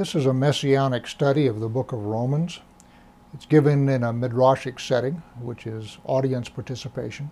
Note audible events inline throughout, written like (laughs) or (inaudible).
This is a messianic study of the book of Romans. It's given in a midrashic setting, which is audience participation.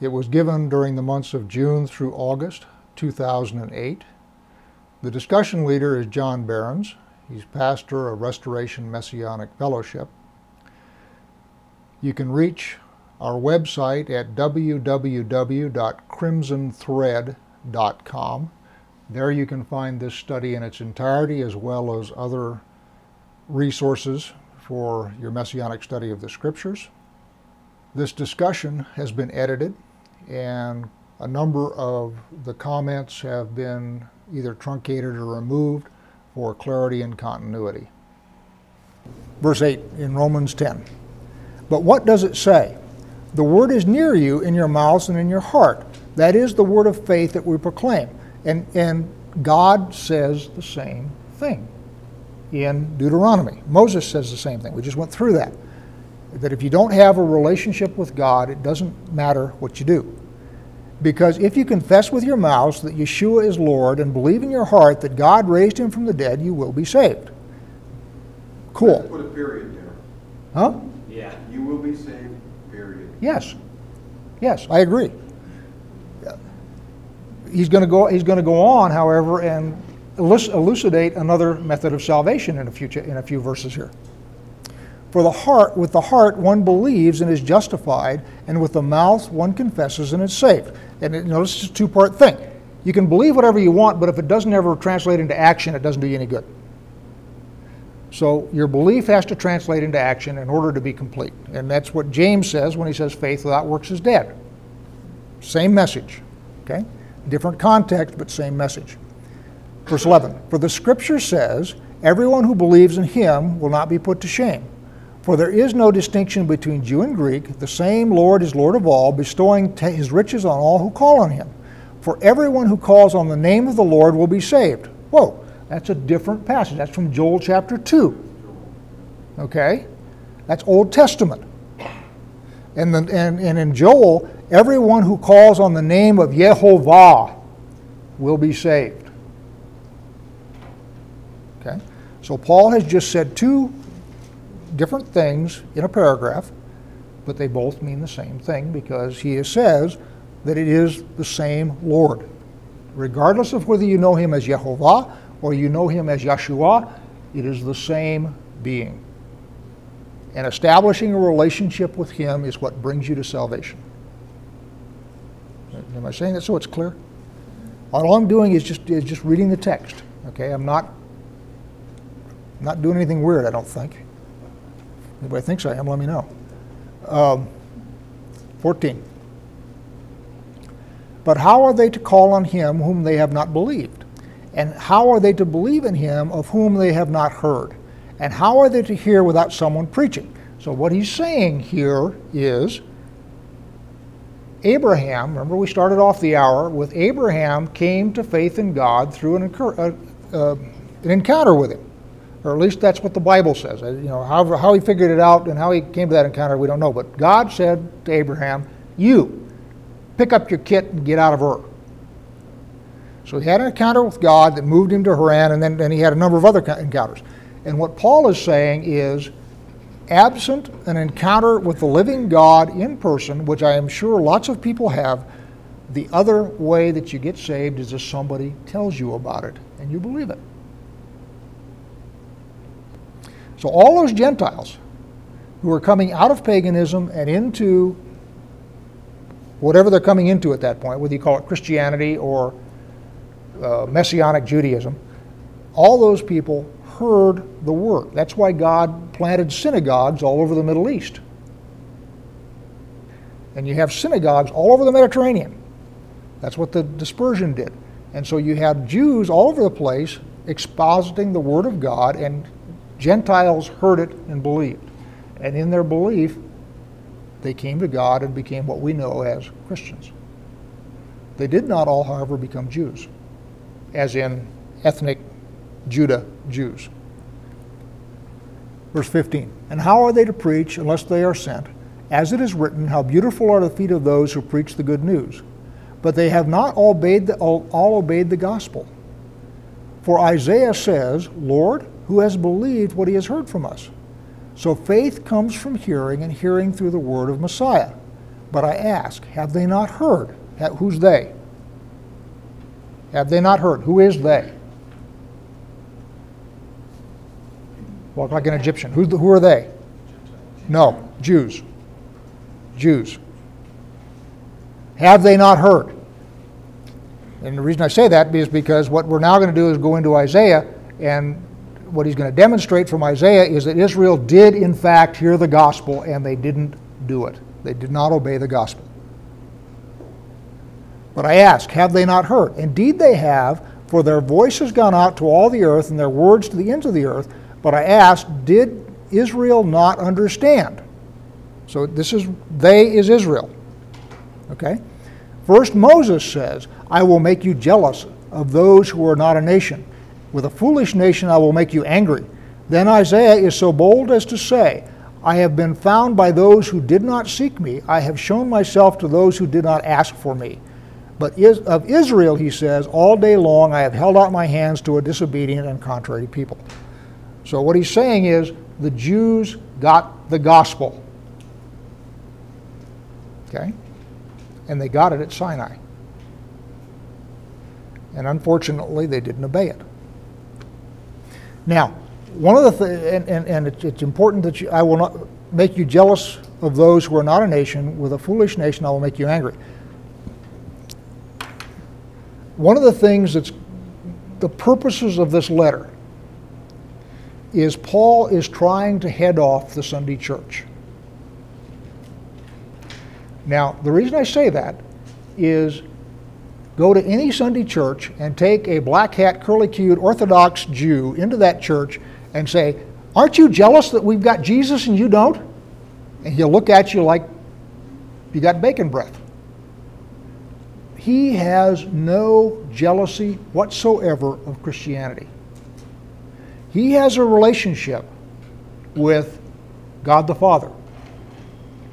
It was given during the months of June through August 2008. The discussion leader is John Behrens. He's pastor of Restoration Messianic Fellowship. You can reach our website at www.crimsonthread.com. There you can find this study in its entirety as well as other resources for your messianic study of the scriptures. This discussion has been edited and a number of the comments have been either truncated or removed for clarity and continuity. Verse 8 in Romans 10. But what does it say? The word is near you in your mouths and in your heart. That is the word of faith that we proclaim. And, and God says the same thing in Deuteronomy. Moses says the same thing. We just went through that. That if you don't have a relationship with God, it doesn't matter what you do. Because if you confess with your mouth that Yeshua is Lord and believe in your heart that God raised him from the dead, you will be saved. Cool. Put a period there. Huh? Yeah. You will be saved, period. Yes. Yes, I agree. He's going to go. He's going to go on, however, and elucidate another method of salvation in a few in a few verses here. For the heart, with the heart, one believes and is justified, and with the mouth, one confesses and is saved. And it, know, this a two-part thing. You can believe whatever you want, but if it doesn't ever translate into action, it doesn't do you any good. So your belief has to translate into action in order to be complete. And that's what James says when he says faith without works is dead. Same message. Okay? Different context, but same message. Verse 11 For the scripture says, Everyone who believes in him will not be put to shame. For there is no distinction between Jew and Greek. The same Lord is Lord of all, bestowing his riches on all who call on him. For everyone who calls on the name of the Lord will be saved. Whoa, that's a different passage. That's from Joel chapter 2. Okay? That's Old Testament. And, the, and, and in Joel, everyone who calls on the name of Yehovah will be saved. Okay? So Paul has just said two different things in a paragraph, but they both mean the same thing because he says that it is the same Lord. Regardless of whether you know him as Yehovah or you know him as Yeshua, it is the same being. And establishing a relationship with him is what brings you to salvation. Am I saying that so it's clear? All I'm doing is just, is just reading the text. Okay, I'm not, not doing anything weird, I don't think. Anybody thinks I am, let me know. Um, 14. But how are they to call on him whom they have not believed? And how are they to believe in him of whom they have not heard? And how are they to hear without someone preaching? So, what he's saying here is Abraham, remember we started off the hour with Abraham came to faith in God through an, uh, uh, an encounter with him or at least that's what the Bible says. Uh, you know, however, how he figured it out and how he came to that encounter, we don't know. But God said to Abraham, "You pick up your kit and get out of Ur." So he had an encounter with God that moved him to Haran, and then, then he had a number of other encounters. And what Paul is saying is, absent an encounter with the living God in person, which I am sure lots of people have, the other way that you get saved is if somebody tells you about it and you believe it. So all those Gentiles who are coming out of paganism and into whatever they're coming into at that point, whether you call it Christianity or uh, Messianic Judaism, all those people heard the word. That's why God planted synagogues all over the Middle East. And you have synagogues all over the Mediterranean. That's what the dispersion did. And so you had Jews all over the place expositing the word of God and Gentiles heard it and believed. And in their belief, they came to God and became what we know as Christians. They did not all, however, become Jews, as in ethnic Judah Jews. Verse 15 And how are they to preach unless they are sent? As it is written, How beautiful are the feet of those who preach the good news. But they have not all obeyed the, all, all obeyed the gospel. For Isaiah says, Lord, who has believed what he has heard from us? So faith comes from hearing, and hearing through the word of Messiah. But I ask, have they not heard? Who's they? Have they not heard? Who is they? Walk like an Egyptian. Who, who are they? No, Jews. Jews. Have they not heard? And the reason I say that is because what we're now going to do is go into Isaiah, and what he's going to demonstrate from Isaiah is that Israel did, in fact, hear the gospel, and they didn't do it. They did not obey the gospel. But I ask, have they not heard? Indeed, they have, for their voice has gone out to all the earth, and their words to the ends of the earth. But I ask, did Israel not understand? So this is, they is Israel. Okay? First, Moses says, I will make you jealous of those who are not a nation. With a foolish nation, I will make you angry. Then Isaiah is so bold as to say, I have been found by those who did not seek me. I have shown myself to those who did not ask for me. But of Israel, he says, all day long I have held out my hands to a disobedient and contrary people. So what he's saying is the Jews got the gospel. Okay? And they got it at Sinai. And unfortunately, they didn't obey it. Now, one of the things, and, and, and it's, it's important that you, I will not make you jealous of those who are not a nation. With a foolish nation, I will make you angry. One of the things that's the purposes of this letter is Paul is trying to head off the Sunday church. Now, the reason I say that is go to any Sunday church and take a black hat, curly cued Orthodox Jew into that church and say, Aren't you jealous that we've got Jesus and you don't? And he'll look at you like you got bacon breath. He has no jealousy whatsoever of Christianity. He has a relationship with God the Father.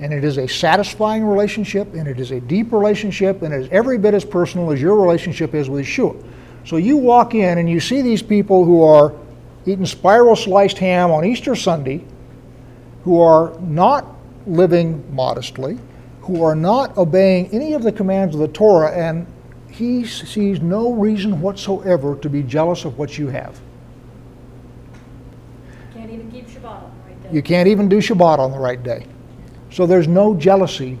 And it is a satisfying relationship, and it is a deep relationship, and it is every bit as personal as your relationship is with Yeshua. So you walk in and you see these people who are eating spiral sliced ham on Easter Sunday, who are not living modestly, who are not obeying any of the commands of the Torah, and he sees no reason whatsoever to be jealous of what you have. Can't even keep Shabbat on the right day. You can't even do Shabbat on the right day. So there's no jealousy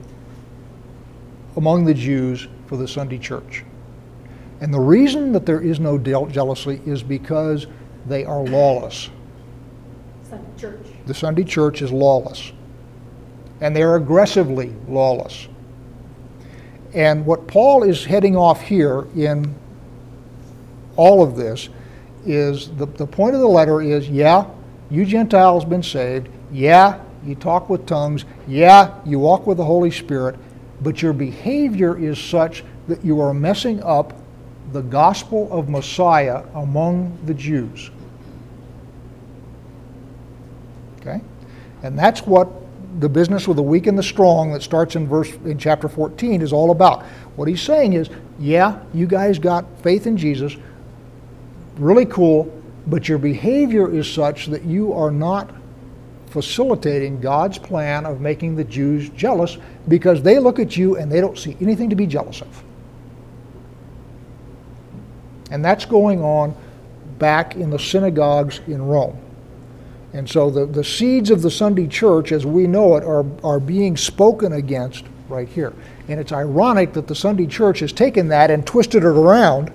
among the Jews for the Sunday church. And the reason that there is no jealousy is because they are lawless. Sunday church. The Sunday church is lawless. And they're aggressively lawless. And what Paul is heading off here in all of this is the, the point of the letter is yeah, you Gentiles been saved. Yeah, you talk with tongues. Yeah, you walk with the Holy Spirit. But your behavior is such that you are messing up the gospel of Messiah among the Jews. Okay? And that's what the business with the weak and the strong that starts in verse in chapter 14 is all about. What he's saying is, yeah, you guys got faith in Jesus. Really cool, but your behavior is such that you are not facilitating God's plan of making the Jews jealous because they look at you and they don't see anything to be jealous of. And that's going on back in the synagogues in Rome. And so the, the seeds of the Sunday church, as we know it, are, are being spoken against right here. And it's ironic that the Sunday church has taken that and twisted it around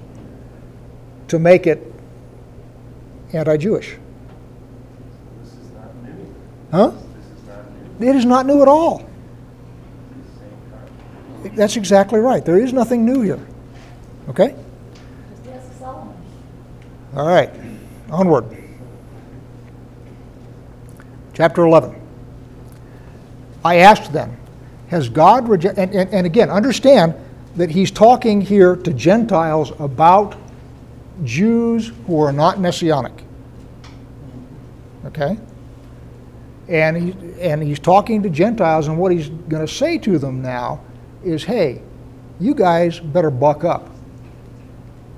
to make it anti Jewish. This is not new. Huh? This is not new. It is not new at all. It's the same kind. That's exactly right. There is nothing new here. Okay? Just ask Solomon. All right. Onward. Chapter 11. I asked them, has God rejected, and, and, and again, understand that he's talking here to Gentiles about Jews who are not messianic. Okay? And, he, and he's talking to Gentiles, and what he's going to say to them now is hey, you guys better buck up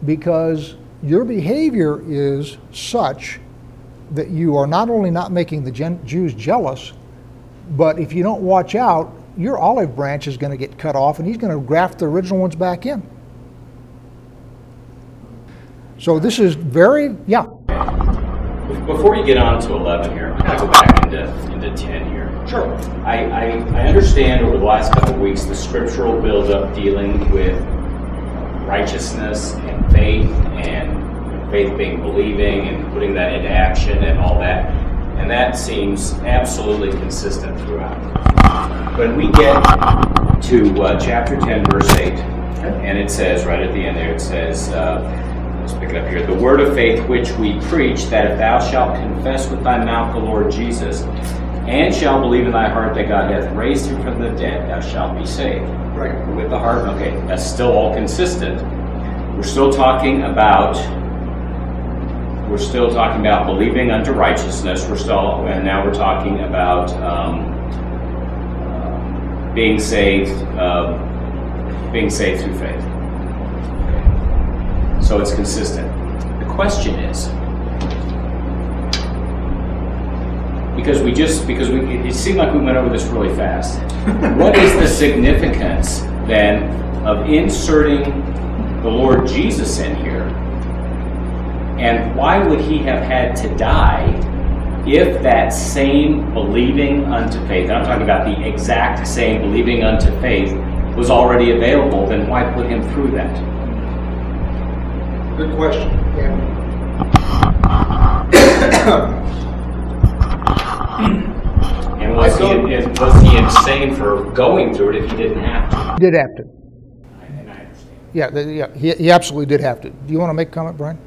because your behavior is such that you are not only not making the Gen- Jews jealous, but if you don't watch out, your olive branch is going to get cut off and he's going to graft the original ones back in. So this is very, yeah, Before you get on to 11 here, I'm going to go back into, into 10 here. Sure. I, I, I understand over the last couple of weeks the scriptural buildup dealing with righteousness and faith and faith being believing and putting that into action and all that. And that seems absolutely consistent throughout. When we get to uh, chapter 10, verse 8, and it says right at the end there, it says, uh, let's pick it up here, the word of faith which we preach, that if thou shalt confess with thy mouth the Lord Jesus, and shalt believe in thy heart that God hath raised him from the dead, thou shalt be saved. Right. With the heart, okay, that's still all consistent. We're still talking about we're still talking about believing unto righteousness. We're still, and now we're talking about um, uh, being saved, uh, being saved through faith. So it's consistent. The question is, because we just because we it, seemed like we went over this really fast. (laughs) what is the significance then of inserting the Lord Jesus in here? And why would he have had to die if that same believing unto faith, and I'm talking about the exact same believing unto faith, was already available, then why put him through that? Good question. And was he, is- was he insane for going through it if he didn't have to? He did have to. And I understand. Yeah, the- yeah, he, he absolutely did have to. Do you want to make a comment, Brian?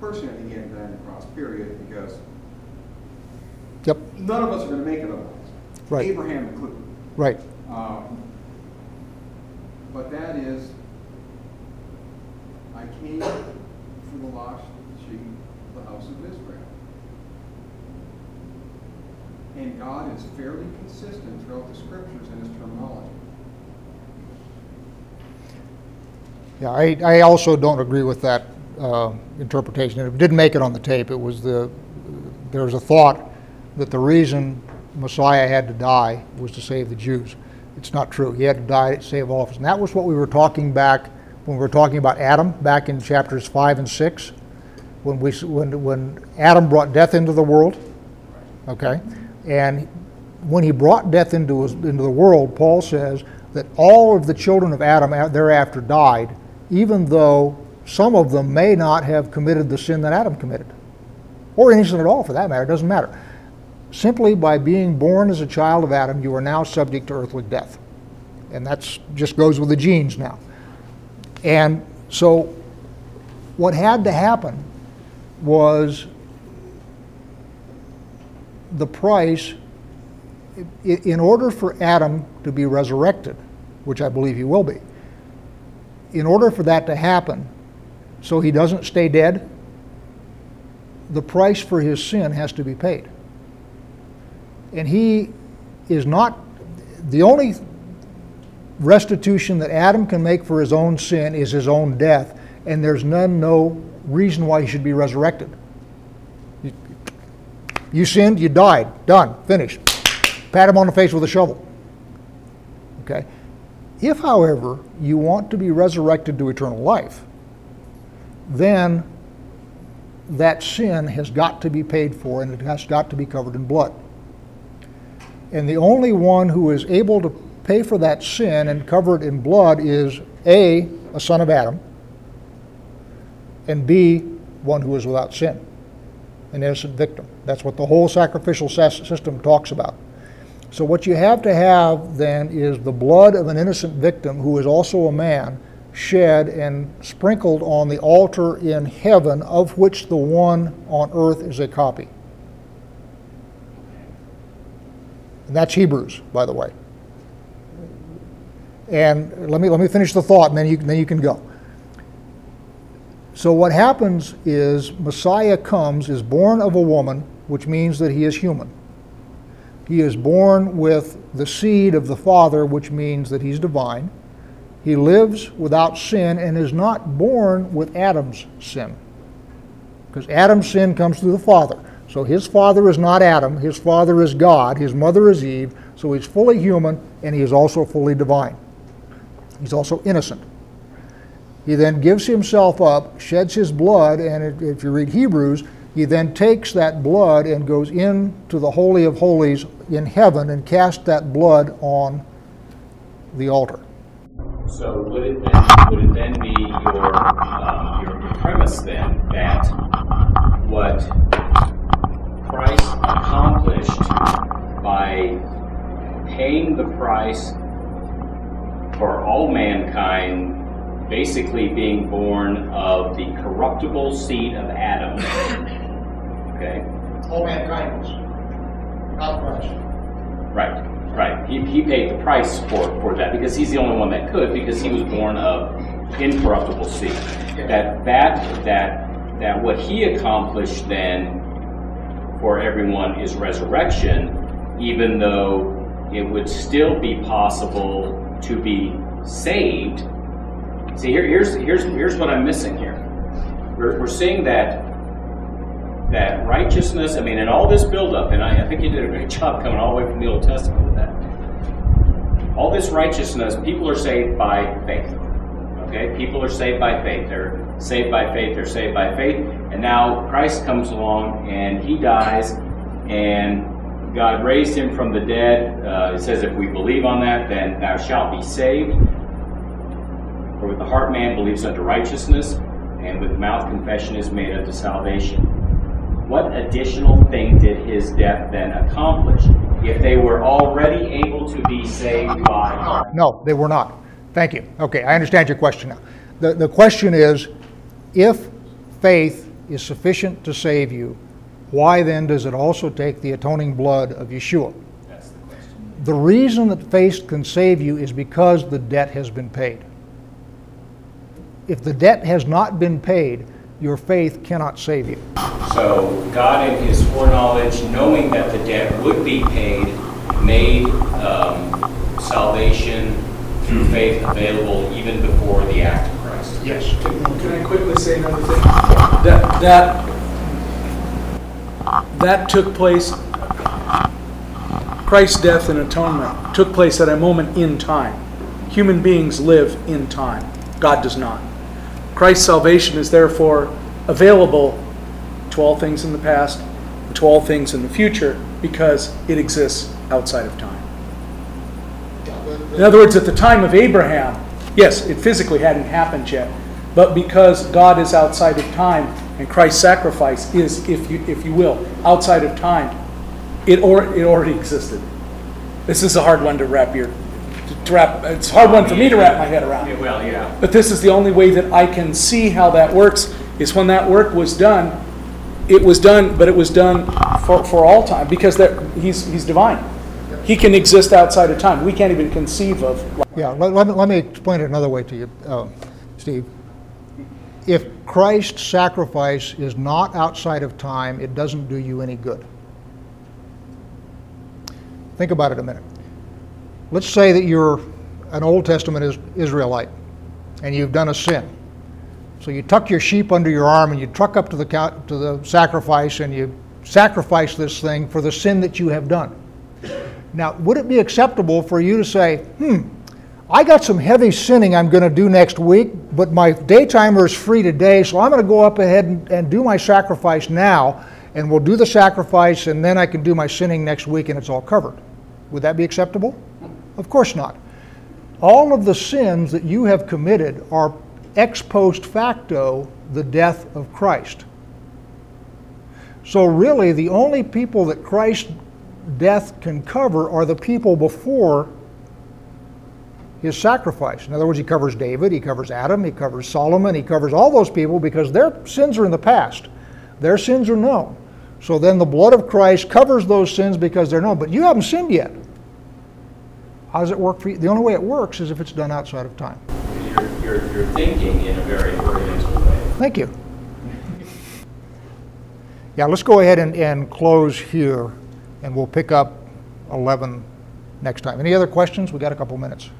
Personally, I think he had to die on the cross, period, because Yep, none of us are gonna make it otherwise. Right. Abraham included. right. Um, But that is, I came for the lost sheep of the house of Israel. And God is fairly consistent throughout the scriptures in his terminology. Yeah, I, I also don't agree with that uh, interpretation. It didn't make it on the tape. It was the, there was a thought that the reason Messiah had to die was to save the Jews. It's not true. He had to die to save all of us. And that was what we were talking back when we were talking about Adam back in chapters 5 and 6, when, we, when, when Adam brought death into the world. Okay? And when he brought death into, his, into the world, Paul says that all of the children of Adam thereafter died, even though some of them may not have committed the sin that Adam committed, or any sin at all for that matter, it doesn't matter. Simply by being born as a child of Adam, you are now subject to earthly death. And that's just goes with the genes now. And so what had to happen was the price in order for Adam to be resurrected, which I believe he will be, in order for that to happen, so he doesn't stay dead, the price for his sin has to be paid. And he is not, the only restitution that Adam can make for his own sin is his own death, and there's none, no reason why he should be resurrected. You- You sinned, you died, done, finished. Pat him on the face with a shovel. Okay? If, however, you want to be resurrected to eternal life, then that sin has got to be paid for and it has got to be covered in blood. And the only one who is able to pay for that sin and cover it in blood is A, a son of Adam, and B, one who is without sin, an innocent victim. That's what the whole sacrificial system talks about. So, what you have to have then is the blood of an innocent victim who is also a man shed and sprinkled on the altar in heaven, of which the one on earth is a copy. And that's Hebrews, by the way. And let me, let me finish the thought, and then you, then you can go. So, what happens is Messiah comes, is born of a woman, which means that he is human. He is born with the seed of the Father, which means that he's divine. He lives without sin and is not born with Adam's sin. Because Adam's sin comes through the father. So his father is not Adam, his father is God, his mother is Eve, so he's fully human and he is also fully divine. He's also innocent. He then gives himself up, sheds his blood, and if- you read Hebrews, he then takes that blood and goes into the Holy of Holies in heaven and casts that blood on the altar. So would it then, would it then be your, your, your premise then that what Christ accomplished by paying the price for all mankind, basically being born of the corruptible seed of Adam, okay? All mankind was, not Christ. Right, right. He, he paid the price for, for that because he's the only one that could because he was born of incorruptible seed. That that that that what he accomplished then for everyone is resurrection, even though it would still be possible to be saved. See, here, here's here's here's what I'm missing here. We're, we're seeing that that righteousness, I mean, in all this buildup, and I, I think you did a great (laughs) job coming all the way from the Old Testament with that. All this righteousness, people are saved by faith. Okay? People are saved by faith. They're saved by faith, they're saved by faith. And now Christ comes along and he dies, and God raised him from the dead. Uh, it says, if we believe on that, then thou shalt be saved. For with the heart man believes unto righteousness, and with mouth confession is made unto salvation. What additional thing did his death then accomplish? If they were already able to be saved by No, they were not. Thank you. Okay, I understand your question now. The, the question is if faith is sufficient to save you, why then does it also take the atoning blood of Yeshua? That's the question. The reason that faith can save you is because the debt has been paid. If the debt has not been paid, your faith cannot save you. So God, in His foreknowledge, knowing that the debt would be paid, made um, salvation through faith available even before the act of Christ. Yes. Can I quickly say another thing? That, that, that took place, Christ's death and atonement took place at a moment in time. Human beings live in time. God does not. Christ's salvation is therefore available to all things in the past and to all things in the future because it exists outside of time. In other words, at the time of Abraham, yes, it physically hadn't happened yet, but because God is outside of time and Christ's sacrifice is, if you, if you will, outside of time, it, or, it already existed. This is a hard one to wrap your, to wrap, it's a hard one for me to wrap my head around. Yeah, Well, yeah. But this is the only way that I can see how that works, is when that work was done, it was done, but it was done for, for all time, because that, he's, he's divine. He can exist outside of time. We can't even conceive of. Yeah, let, let, me, let me explain it another way to you, uh, Steve. If Christ's sacrifice is not outside of time, it doesn't do you any good. Think about it a minute. Let's say that you're an Old Testament Israelite and you've done a sin. So you tuck your sheep under your arm and you truck up to the, to the sacrifice and you sacrifice this thing for the sin that you have done. Now, would it be acceptable for you to say, hmm, I got some heavy sinning I'm going to do next week, but my daytimer is free today, so I'm going to go up ahead and, and do my sacrifice now, and we'll do the sacrifice, and then I can do my sinning next week, and it's all covered. Would that be acceptable? Of course not. All of the sins that you have committed are ex post facto the death of Christ. So, really, the only people that Christ's death can cover are the people before his sacrifice. In other words, he covers David, he covers Adam, he covers Solomon, he covers all those people because their sins are in the past. Their sins are known. So then the blood of Christ covers those sins because they're known. But you haven't sinned yet. How does it work for you? The only way it works is if it's done outside of time. You're, you're, you're thinking in a very way. Thank you. Yeah, let's go ahead and, and close here, and we'll pick up 11 next time. Any other questions? We've got a couple minutes.